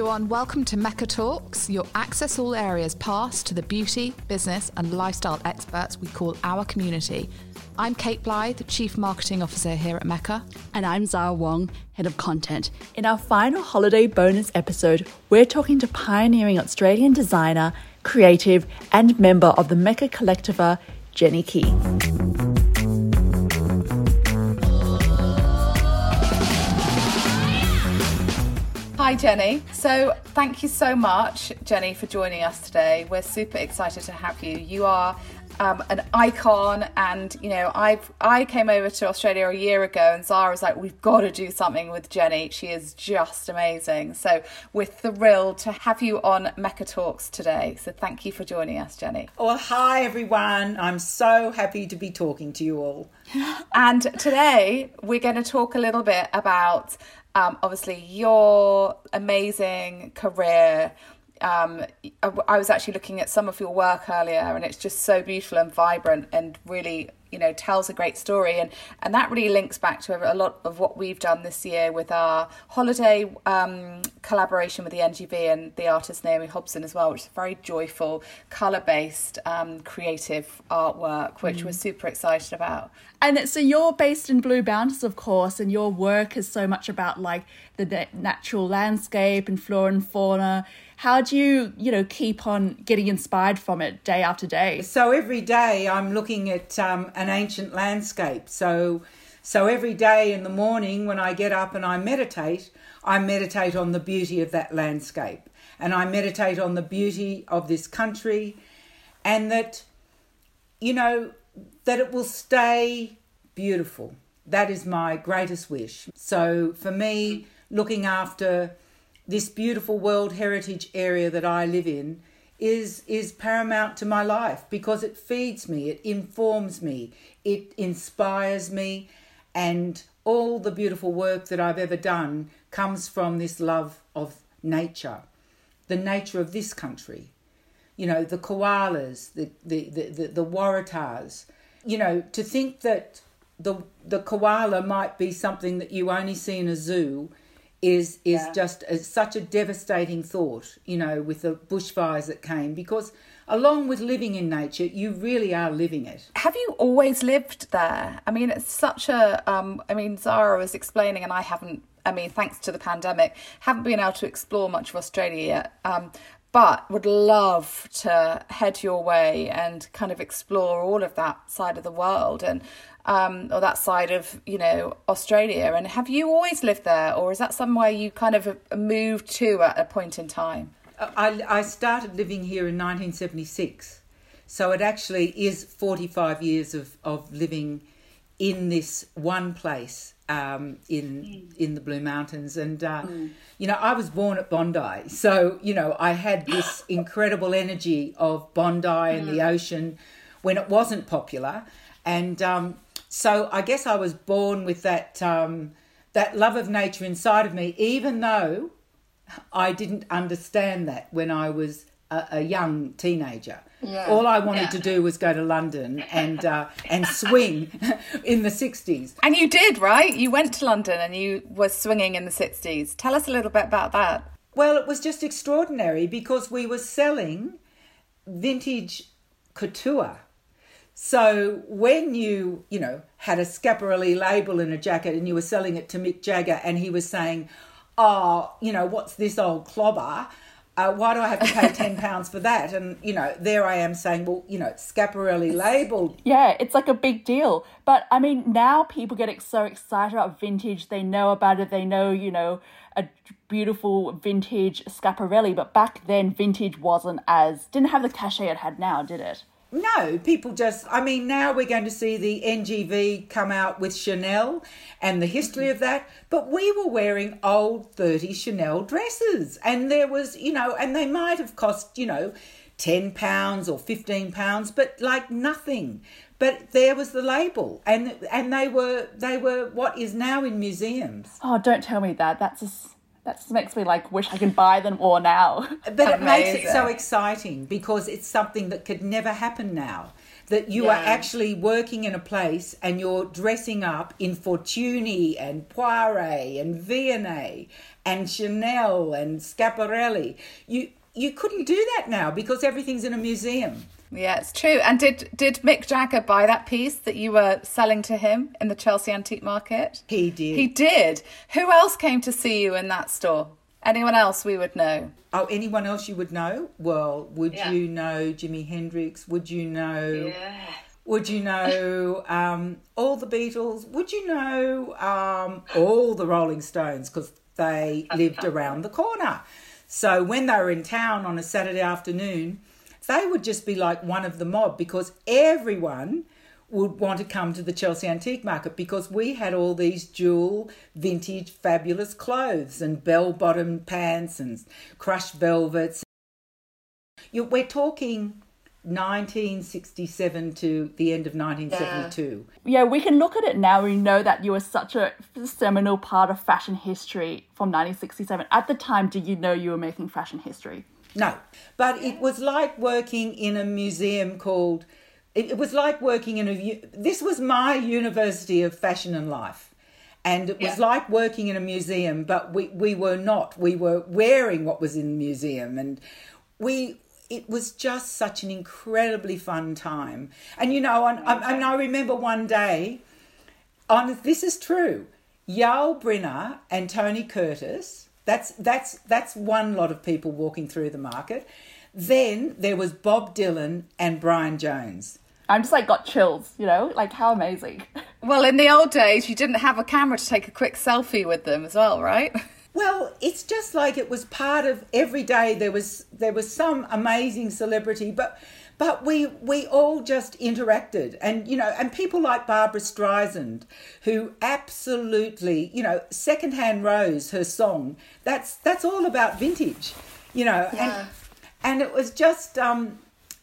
everyone. Welcome to Mecca Talks, your access all areas pass to the beauty, business, and lifestyle experts we call our community. I'm Kate Blythe, Chief Marketing Officer here at Mecca. And I'm Zara Wong, Head of Content. In our final holiday bonus episode, we're talking to pioneering Australian designer, creative, and member of the Mecca Collectiva, Jenny Kee. Hi, Jenny. So, thank you so much, Jenny, for joining us today. We're super excited to have you. You are um, an icon, and you know, I've I came over to Australia a year ago, and Zara was like, "We've got to do something with Jenny. She is just amazing." So, we're thrilled to have you on Mecca Talks today. So, thank you for joining us, Jenny. Well, hi everyone. I'm so happy to be talking to you all. and today we're going to talk a little bit about um, obviously your amazing career. Um, I was actually looking at some of your work earlier, and it's just so beautiful and vibrant, and really you know tells a great story and and that really links back to a lot of what we've done this year with our holiday um, collaboration with the NGV and the artist Naomi Hobson as well which is very joyful color based um, creative artwork which mm. we're super excited about and so you're based in Blue Mountains of course and your work is so much about like the natural landscape and flora and fauna. How do you you know keep on getting inspired from it day after day? So every day i'm looking at um, an ancient landscape. So so every day in the morning when i get up and i meditate i meditate on the beauty of that landscape. And i meditate on the beauty of this country and that you know that it will stay beautiful that is my greatest wish so for me looking after this beautiful World Heritage area that I live in is is paramount to my life because it feeds me, it informs me, it inspires me, and all the beautiful work that I've ever done comes from this love of nature, the nature of this country. You know, the koalas, the the the, the, the waratahs. You know, to think that the the koala might be something that you only see in a zoo is is yeah. just a, such a devastating thought, you know, with the bushfires that came because along with living in nature, you really are living it. Have you always lived there? I mean, it's such a. Um, I mean, Zara was explaining, and I haven't. I mean, thanks to the pandemic, haven't been able to explore much of Australia yet. Um, but would love to head your way and kind of explore all of that side of the world and um, or that side of you know Australia. And have you always lived there, or is that somewhere you kind of moved to at a point in time? I, I started living here in 1976, so it actually is 45 years of, of living in this one place um, in mm. in the Blue Mountains, and uh, mm. you know I was born at Bondi, so you know I had this incredible energy of Bondi and mm. the ocean when it wasn't popular, and um, so I guess I was born with that um, that love of nature inside of me, even though I didn't understand that when I was a, a young teenager. Yeah. All I wanted yeah. to do was go to London and uh, and swing in the sixties. And you did, right? You went to London and you were swinging in the sixties. Tell us a little bit about that. Well, it was just extraordinary because we were selling vintage couture so when you, you know, had a Schiaparelli label in a jacket and you were selling it to Mick Jagger and he was saying, oh, you know, what's this old clobber? Uh, why do I have to pay ten pounds for that? And you know, there I am saying, well, you know, Schiaparelli labeled. Yeah, it's like a big deal. But I mean, now people get so excited about vintage. They know about it. They know, you know, a beautiful vintage Schiaparelli. But back then, vintage wasn't as didn't have the cachet it had now, did it? No, people just, I mean, now we're going to see the NGV come out with Chanel and the history of that, but we were wearing old 30 Chanel dresses. And there was, you know, and they might have cost, you know, 10 pounds or 15 pounds, but like nothing. But there was the label, and and they were they were what is now in museums. Oh, don't tell me that. That's a that just makes me like wish I could buy them all now. But it makes it so exciting because it's something that could never happen now. that you are actually working in a place and you're dressing up in Fortuny and Poiret and V&A and Chanel and Schiaparelli. You you couldn't do that now because everything's in a museum. Yeah, it's true. And did did Mick Jagger buy that piece that you were selling to him in the Chelsea Antique Market? He did. He did. Who else came to see you in that store? Anyone else we would know? Oh, anyone else you would know? Well, would Yeah. you know Jimi Hendrix? Would you know? Yeah. Would you know um, all the Beatles? Would you know um, all the Rolling Stones? Because they lived around the corner. So when they were in town on a Saturday afternoon, they would just be like one of the mob because everyone would want to come to the Chelsea Antique Market because we had all these jewel, vintage, fabulous clothes and bell bottom pants and crushed velvets. We're talking 1967 to the end of 1972. Yeah, we can look at it now. We know that you were such a seminal part of fashion history from 1967. At the time, did you know you were making fashion history? No, but it was like working in a museum called. It, it was like working in a, This was my University of Fashion and Life, and it was Yeah. like working in a museum. But we we were not. We were wearing what was in the museum, and we. It was just such an incredibly fun time, and you know, and, and, and I remember one day on this is true. Yul Brynner and Tony Curtis. That's that's that's one lot of people walking through the market. Then there was Bob Dylan and Brian Jones. I'm just like got chills, you know, like how amazing. Well, in the old days, you didn't have a camera to take a quick selfie with them as well, right? Well, it's just like it was part of every day. There was there was some amazing celebrity, but but we we all just interacted, and you know, and people like Barbra Streisand, who absolutely, you know, secondhand rose her song. That's that's all about vintage, you know, Yeah. and and it was just um,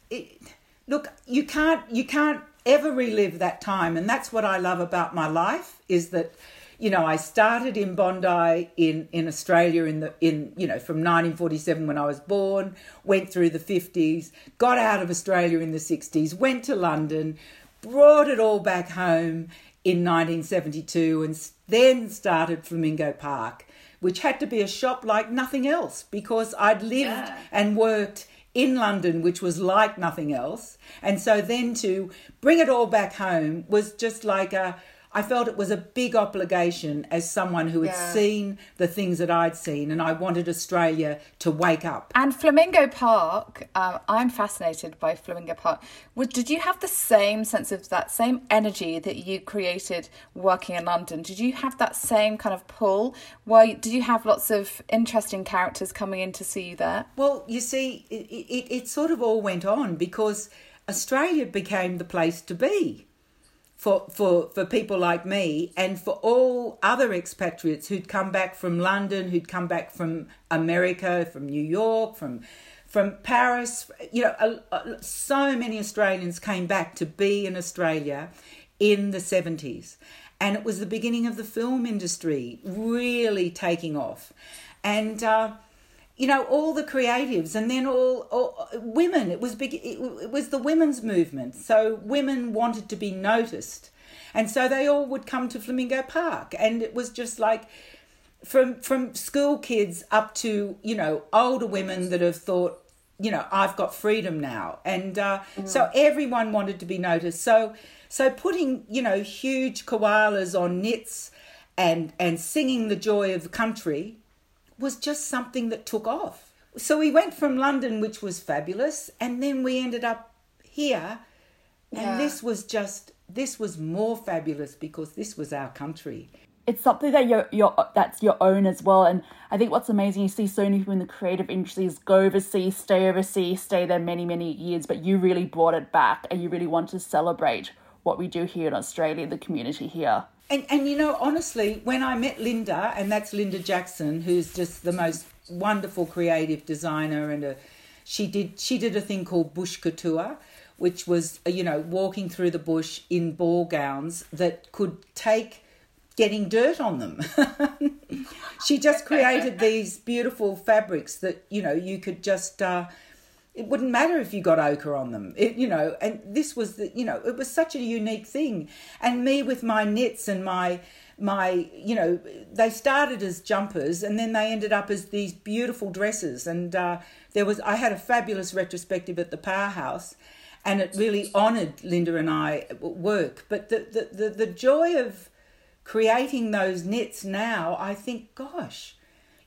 it, look, you can't you can't ever relive that time, and that's what I love about my life is that you know I started in Bondi in in Australia in the in you know from 1947 when I was born, went through the 50s, got out of Australia in the 60s, went to London, brought it all back home in 1972, and then started Flamingo Park. Which had to be a shop like nothing else because I'd lived Yeah. and worked in London, which was like nothing else. And so then to bring it all back home was just like a, I felt it was a big obligation as someone who had Yeah. seen the things that I'd seen, and I wanted Australia to wake up. And Flamingo Park, um, I'm fascinated by Flamingo Park. Did you have the same sense of that same energy that you created working in London? Did you have that same kind of pull? Why did you have lots of interesting characters coming in to see you there? Well, you see, it, it, it sort of all went on because Australia became the place to be for, for, for people like me and for all other expatriates who'd come back from London, who'd come back from America, from New York, from from Paris. You know, a, a, so many Australians came back to be in Australia in the 70s. And it was the beginning of the film industry really taking off. And, uh, you know all the creatives and then all, all women. It was big it, it was the women's movement. So women wanted to be noticed. And so they all would come to flamingo park. And it was just like from from school kids up to you know older women that have thought you know i've got freedom now. And uh, so everyone wanted to be noticed. So so putting you know huge koalas on knits and and singing the joy of the country was just something that took off. So we went from London, which was fabulous, and then we ended up here, and Yeah. this was just this was more fabulous because this was our country. it's something that you're, you're that's your own as well. And I think what's amazing, you see so many people in the creative industries go overseas, stay overseas, stay there many, many years, but you really brought it back and you really want to celebrate what we do here in Australia, the community here. And and you know, honestly, when I met Linda, and that's Linda Jackson, who's just the most wonderful creative designer, and a, she did she did a thing called bush couture, which was you know walking through the bush in ball gowns that could take getting dirt on them. she just created these beautiful fabrics that you know you could just. Uh, it wouldn't matter if you got ochre on them. It, you know and this was the you know it was such a unique thing. And me with my knits and my my you know they started as jumpers and then they ended up as these beautiful dresses. And uh, there was i had a fabulous retrospective at the powerhouse and it really honored linda and i work. But the the, the, the joy of creating those knits now i think gosh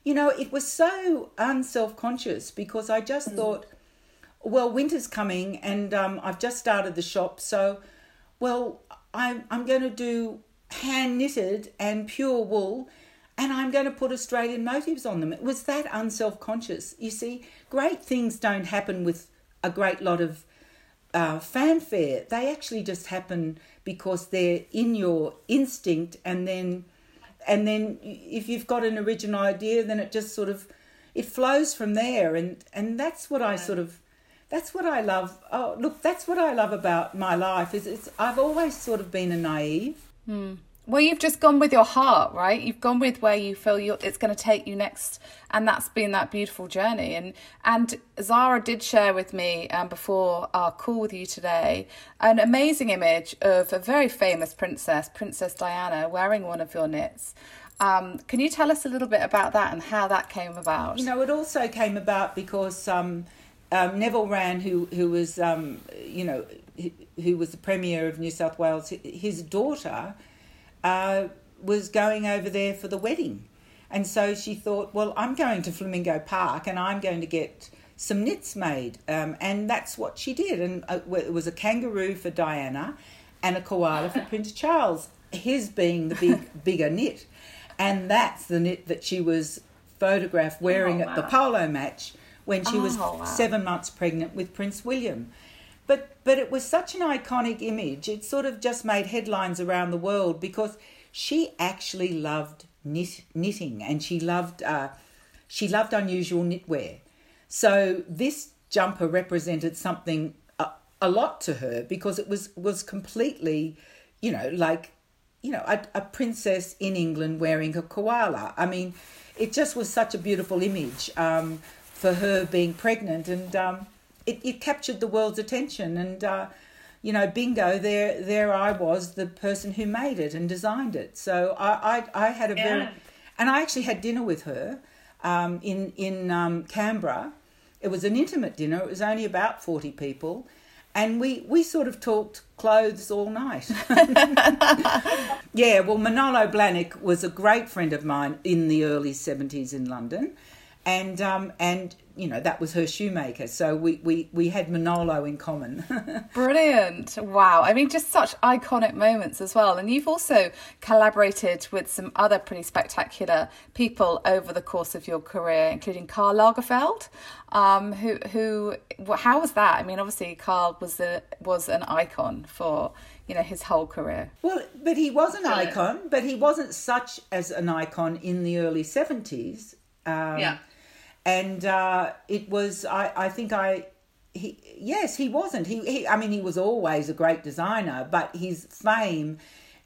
you know it was so unself-conscious because i just mm. thought well winter's coming and um, i've just started the shop so well i'm, I'm going to do hand knitted and pure wool and I'm going to put Australian motifs on them. It was that unself conscious. You see, great things don't happen with a great lot of uh, fanfare. They actually just happen because they're in your instinct, and then, and then if you've got an original idea, then it just sort of it flows from there, and and that's what I sort of that's what I love. Oh, look, that's what I love about my life. Is it's I've always sort of been a naive. Hmm. Well, you've just gone with your heart, right? You've gone with where you feel it's going to take you next, and that's been that beautiful journey. And and Zara did share with me um, before our call with you today an amazing image of a very famous princess, Princess Diana, wearing one of your knits. Um, can you tell us a little bit about that and how that came about? You know, it also came about because um, um Neville Wran, who who was um, you know who was the premier of New South Wales, his daughter uh, was going over there for the wedding. And so she thought, well, I'm going to Flamingo Park and I'm going to get some knits made. Um, and that's what she did. And uh, it was a kangaroo for Diana and a koala for Prince Charles, his being the big, bigger knit. And that's the knit that she was photographed wearing oh, wow. at the polo match when she oh, was wow. seven months pregnant with Prince William. But but it was such an iconic image. It sort of just made headlines around the world because she actually loved knit, knitting and she loved uh, she loved unusual knitwear. So this jumper represented something a, a lot to her because it was was completely, you know, like you know, a, a princess in England wearing a koala. I mean, it just was such a beautiful image um, for her being pregnant and. Um, it, it captured the world's attention and uh, you know bingo there there I was the person who made it and designed it so I I, I had a yeah. very and I actually had dinner with her um, in in um, Canberra it was an intimate dinner it was only about 40 people and we we sort of talked clothes all night. yeah, well, Manolo Blahnik was a great friend of mine in the early seventies in London, and um, and you know that was her shoemaker. So we we, we had manolo in common. Brilliant. Wow. I mean just such iconic moments as well. And you've also collaborated with some other pretty spectacular people over the course of your career including karl lagerfeld um, who who how was that? I mean obviously karl was a was an icon for you know his whole career. Well but he was an icon but he wasn't such as an icon in the early 70s um, yeah and uh, it was I, I think I he yes he wasn't. He, he I mean he was always a great designer but his fame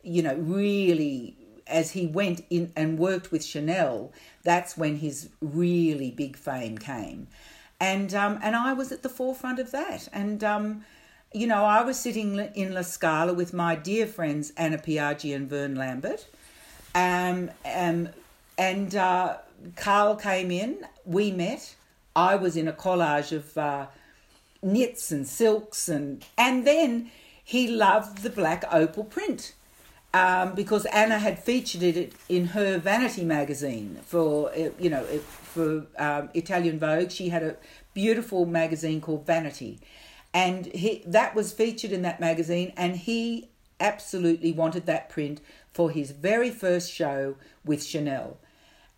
you know really as he went in and worked with Chanel that's when his really big fame came. And um, and I was at the forefront of that. And um, you know I was sitting in La Scala with my dear friends Anna Piaggi and Vern Lambert. Um, um and uh, Karl came in, we met. I was in a collage of uh, knits and silks, and and then he loved the black opal print um, because Anna had featured it in her vanity magazine for uh, you know for um, Italian Vogue. She had a beautiful magazine called Vanity, and he that was featured in that magazine, and he absolutely wanted that print for his very first show with Chanel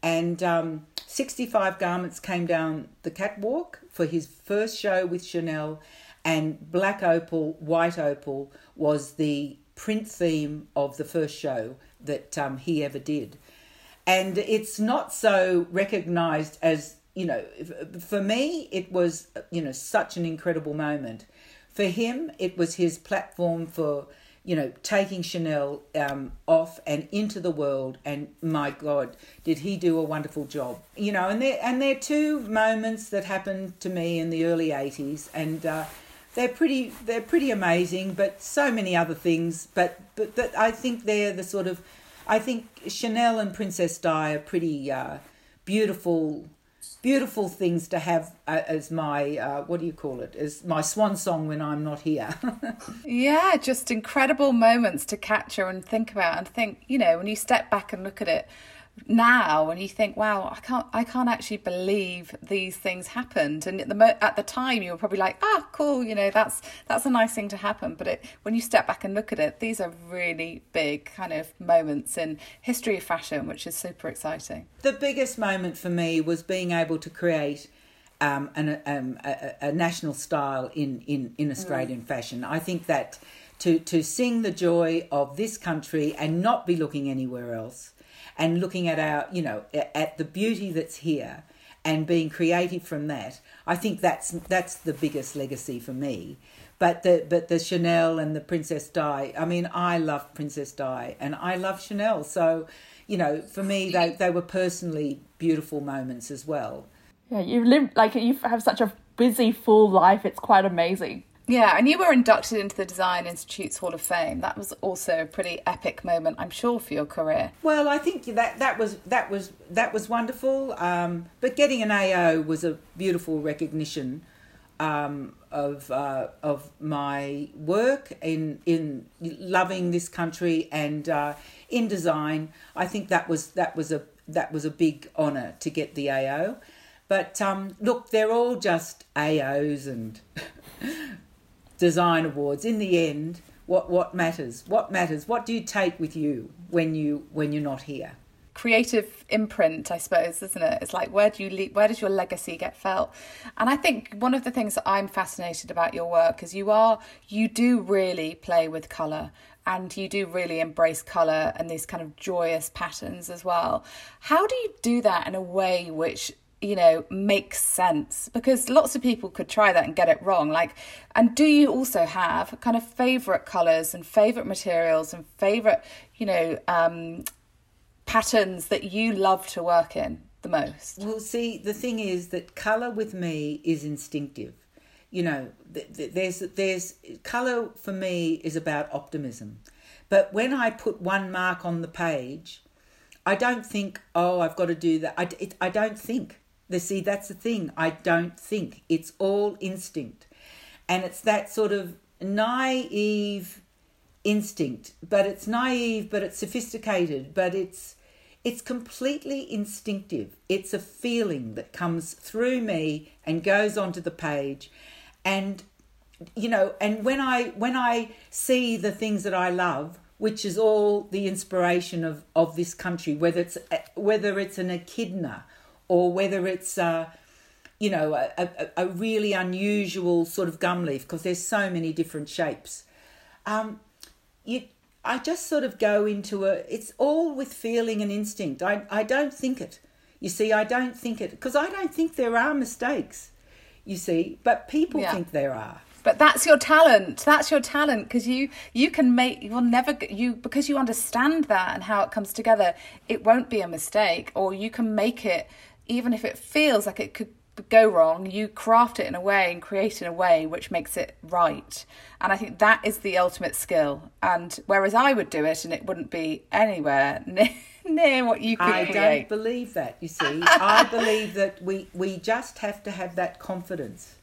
and um, 65 garments came down the catwalk for his first show with Chanel, and black opal, white opal was the print theme of the first show that um, he ever did. And it's not so recognized as, you know, for me, it was, you know, such an incredible moment. For him, it was his platform for you know, taking Chanel um, off and into the world. And my God, did he do a wonderful job? You know, and there and there are two moments that happened to me in the early '80s, and uh, they're pretty they're pretty amazing. But so many other things. But but but I think they're the sort of I think Chanel and Princess Di are pretty uh, beautiful beautiful things to have uh, as my uh, what do you call it? As my swan song when i'm not here. Yeah just incredible moments to capture and think about and think you know when you step back and look at it now and you think wow i can't i can't actually believe these things happened and at the mo- at the time you were probably like ah cool you know that's that's a nice thing to happen but it, when you step back and look at it these are really big kind of moments in history of fashion which is super exciting the biggest moment for me was being able to create um, an, um, a, a, national style in, in, in Australian mm. fashion. I think that to, to sing the joy of this country and not be looking anywhere else and looking at our, you know, at the beauty that's here and being creative from that. I think that's that's the biggest legacy for me. But the but the Chanel and the Princess Di. I mean, I love Princess Di and I love Chanel. So, you know, for me, they they were personally beautiful moments as well. Yeah, you live like you have such a busy, full life. It's quite amazing. Yeah, and you were inducted into the Design Institute's Hall of Fame. That was also a pretty epic moment, I'm sure, for your career. Well, I think that that was that was that was wonderful. Um, but getting an AO was a beautiful recognition um, of uh, of my work in in loving this country and uh, in design. I think that was that was a that was a big honour to get the AO. But um, look, they're all just AOs and design awards. In the end what what matters? What matters? What do you take with you when you when you're not here? Creative imprint i suppose isn't it? It's like where do you le- where does your legacy get felt? And i think one of the things that i'm fascinated about your work is you are you do really play with color and you do really embrace color and these kind of joyous patterns as well. How do you do that in a way which you know makes sense because lots of people could try that and get it wrong like and do you also have kind of favorite colors and favorite materials and favorite you know um patterns that you love to work in the most well see the thing is that color with me is instinctive you know there's there's color for me is about optimism but when i put one mark on the page I don't think, oh, I've got to do that. I, it, I don't think. See, that's the thing. I don't think it's all instinct, and it's that sort of naive instinct. But it's naive, but it's sophisticated. But it's it's completely instinctive. It's a feeling that comes through me and goes onto the page, and you know, and when I when I see the things that I love, which is all the inspiration of of this country, whether it's whether it's an echidna or whether it's uh, you know a, a, a, really unusual sort of gum leaf because there's so many different shapes. Um, you, I just sort of go into a. It's all with feeling and instinct. I I don't think it. You see, I don't think it because I don't think there are mistakes. You see, but people yeah. think there are but that's your talent that's your talent because you you can make you'll never you because you understand that and how it comes together it won't be a mistake or you can make it even if it feels like it could go wrong, you craft it in a way and create it in a way which makes it right. And I think that is the ultimate skill. And whereas I would do it and it wouldn't be anywhere near, near what you could I create. don't believe that, you see. I believe that we, we just have to have that confidence.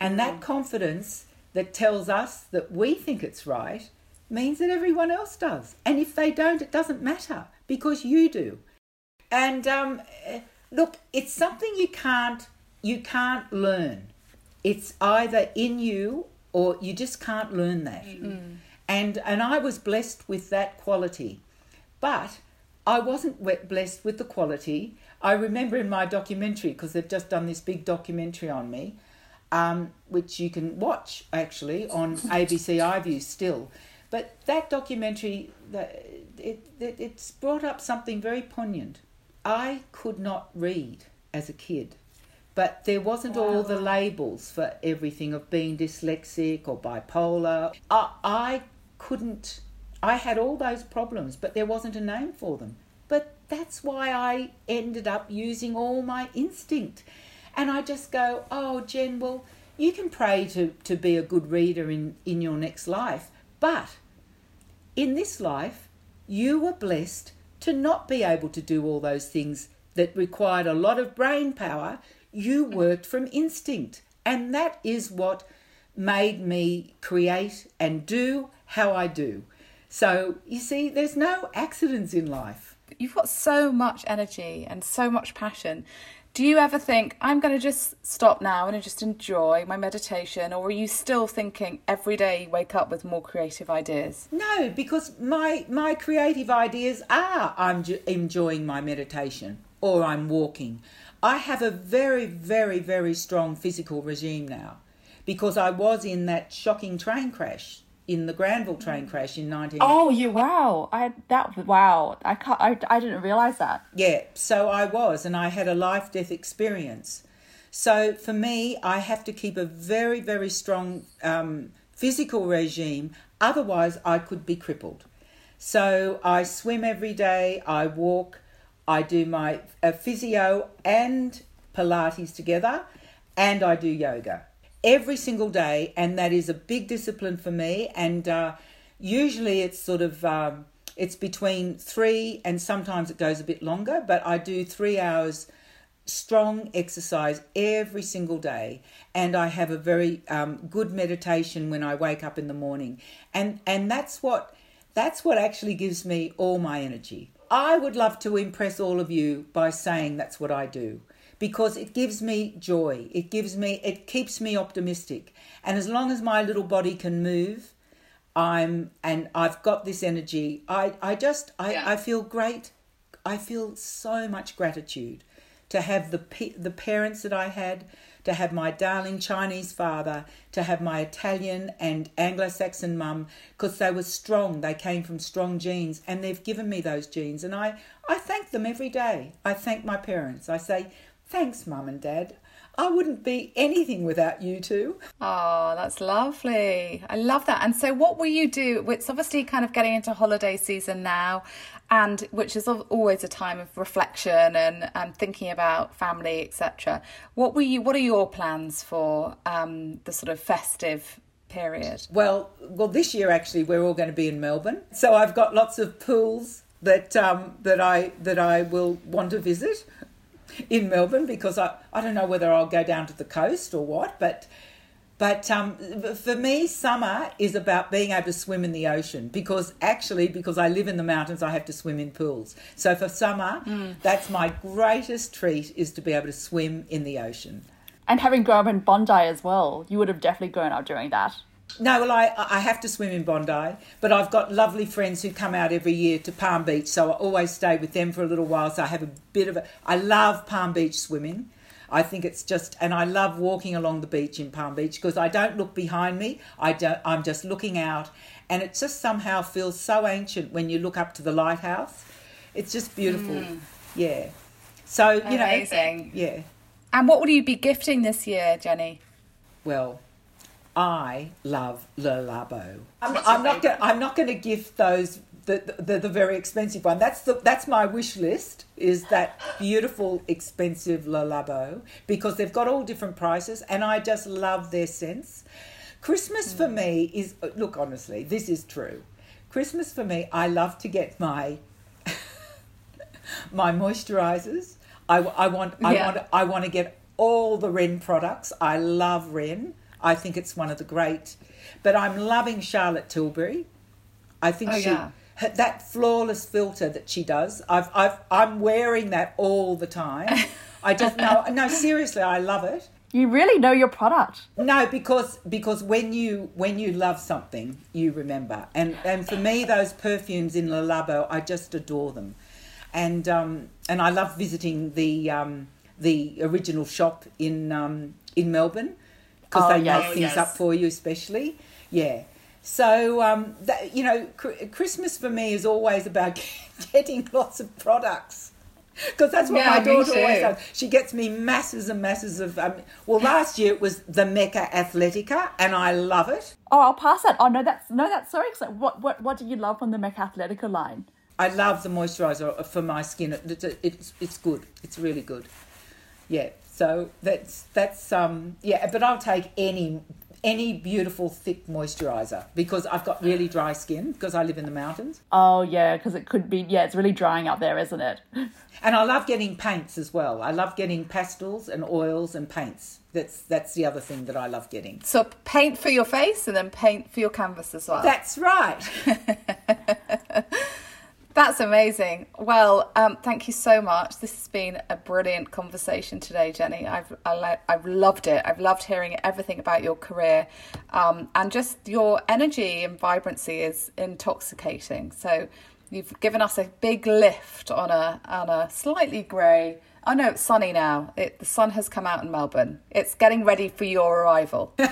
And mm. that confidence that tells us that we think it's right means that everyone else does. And if they don't, it doesn't matter because you do. And um, look, it's something you can't you can't learn. It's either in you or you just can't learn that. Mm. And and I was blessed with that quality. But I wasn't blessed with the quality. I remember in my documentary because they've just done this big documentary on me, um, which you can watch actually on ABC iView still. But that documentary, it, it, it's brought up something very poignant. I could not read as a kid, but there wasn't wow. all the labels for everything of being dyslexic or bipolar. I, I couldn't. I had all those problems, but there wasn't a name for them. But that's why I ended up using all my instinct. And I just go, oh, Jen, well, you can pray to, to be a good reader in, in your next life, but in this life, you were blessed to not be able to do all those things that required a lot of brain power. You worked from instinct. And that is what made me create and do how I do. So, you see, there's no accidents in life. You've got so much energy and so much passion. Do you ever think, I'm going to just stop now and just enjoy my meditation? Or are you still thinking every day you wake up with more creative ideas? No, because my, my creative ideas are I'm enjoying my meditation or I'm walking. I have a very, very, very strong physical regime now because I was in that shocking train crash in the Granville train crash in 19 Oh, you wow. I that wow. I can't I, I didn't realize that. Yeah, so I was and I had a life death experience. So for me, I have to keep a very very strong um, physical regime otherwise I could be crippled. So I swim every day, I walk, I do my uh, physio and pilates together and I do yoga every single day, and that is a big discipline for me. And uh, usually it's sort of um, it's between three and sometimes it goes a bit longer, but I do three hours strong exercise every single day. And i have a very um, good meditation when i wake up in the morning. And and that's what that's what actually gives me all my energy. I would love to impress all of you by saying that's what i do because it gives me joy. It gives me it keeps me optimistic. And as long as my little body can move, I'm and I've got this energy. I I just I yeah. I feel great. I feel so much gratitude to have the the parents that I had, to have my darling Chinese father, to have my Italian and Anglo-Saxon mum, because they were strong. They came from strong genes, and they've given me those genes, and I I thank them every day. I thank my parents. I say Thanks, Mum and Dad. I wouldn't be anything without you two. Oh, that's lovely. I love that. And so, what will you do? It's obviously kind of getting into holiday season now, and which is always a time of reflection and, and thinking about family, etc. What were you? What are your plans for um, the sort of festive period? Well, well, this year actually we're all going to be in Melbourne, so I've got lots of pools that um, that I that I will want to visit in Melbourne because I, I don't know whether I'll go down to the coast or what, but but um, for me, summer is about being able to swim in the ocean because actually, because I live in the mountains, I have to swim in pools. So for summer, mm. that's my greatest treat is to be able to swim in the ocean. And having grown up in Bondi as well, you would have definitely grown up doing that. No, well, I, I have to swim in Bondi, but I've got lovely friends who come out every year to Palm Beach, so I always stay with them for a little while. So I have a bit of a. I love Palm Beach swimming. I think it's just, and I love walking along the beach in Palm Beach because I don't look behind me. I don't. I'm just looking out, and it just somehow feels so ancient when you look up to the lighthouse. It's just beautiful. Mm. Yeah. So you Amazing. know, amazing. Yeah. And what will you be gifting this year, Jenny? Well, I love Le Labo. I'm, I'm not going. I'm not going to gift those the, the, the very expensive one. That's the that's my wish list. Is that beautiful expensive Le Labo because they've got all different prices, and I just love their sense. Christmas for me is uh, look honestly, this is true. Christmas for me, I love to get my my moisturizers. I, I want I yeah. want I want to get all the Ren products. I love Ren. I think it's one of the great. But I'm loving Charlotte Tilbury. I think oh, she yeah. her, that flawless filter that she does. I've I've I'm wearing that all the time. I just no no seriously, I love it. You really know your product. No, because because when you when you love something, you remember. And and for me, those perfumes in Le Labo, I just adore them. And um and I love visiting the um the original shop in um in Melbourne because oh, they yes. make things yes. up for you, especially. Yeah. So um, that, you know, Christmas for me is always about getting lots of products. Because that's what Yeah, my daughter always does. She gets me masses and masses of. Um, well, last year it was the Mecca Cosmetica, and I love it. Oh, I'll pass that. Oh no, that's no, that's so exciting. What what what do you love from the Mecca Cosmetica line? I love the moisturizer for my skin. It, it's it's it's good. It's really good. Yeah. So that's that's um yeah. But I'll take any any beautiful thick moisturizer because I've got really dry skin because I live in the mountains. Oh yeah, because it could be. Yeah, it's really drying out there, isn't it? And I love getting paints as well. I love getting pastels and oils and paints. That's that's the other thing that I love getting. So paint for your face and then paint for your canvas as well. That's right. That's amazing. Well, um, thank you so much. This has been a brilliant conversation today, Jenny. I've I I've loved it. I've loved hearing everything about your career, um, and just your energy and vibrancy is intoxicating. So you've given us a big lift on a on a slightly grey. Oh no, it's sunny now. It, the sun has come out in Melbourne. It's getting ready for your arrival.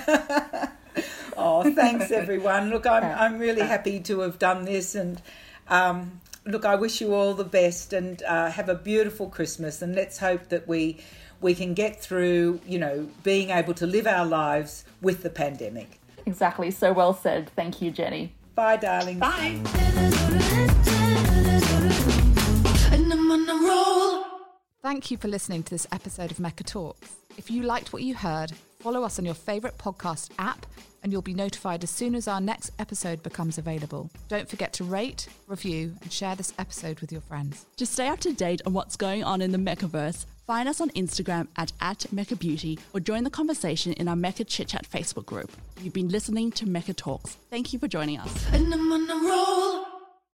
Oh, thanks everyone. Look, I'm I'm really happy to have done this, and um, look, I wish you all the best, and uh, have a beautiful Christmas, and let's hope that we we can get through, you know, being able to live our lives with the pandemic. Exactly. So well said. Thank you, Jenny. Bye, darling. Bye. And I'm on a roll. Thank you for listening to this episode of Mecca Talks. If you liked what you heard, follow us on your favourite podcast app and you'll be notified as soon as our next episode becomes available. Don't forget to rate, review, and share this episode with your friends. To stay up to date on what's going on in the Meccaverse, find us on Instagram at, at Mecca Beauty or join the conversation in our Mecca Chit Chat Facebook group. You've been listening to Mecca Talks. Thank you for joining us.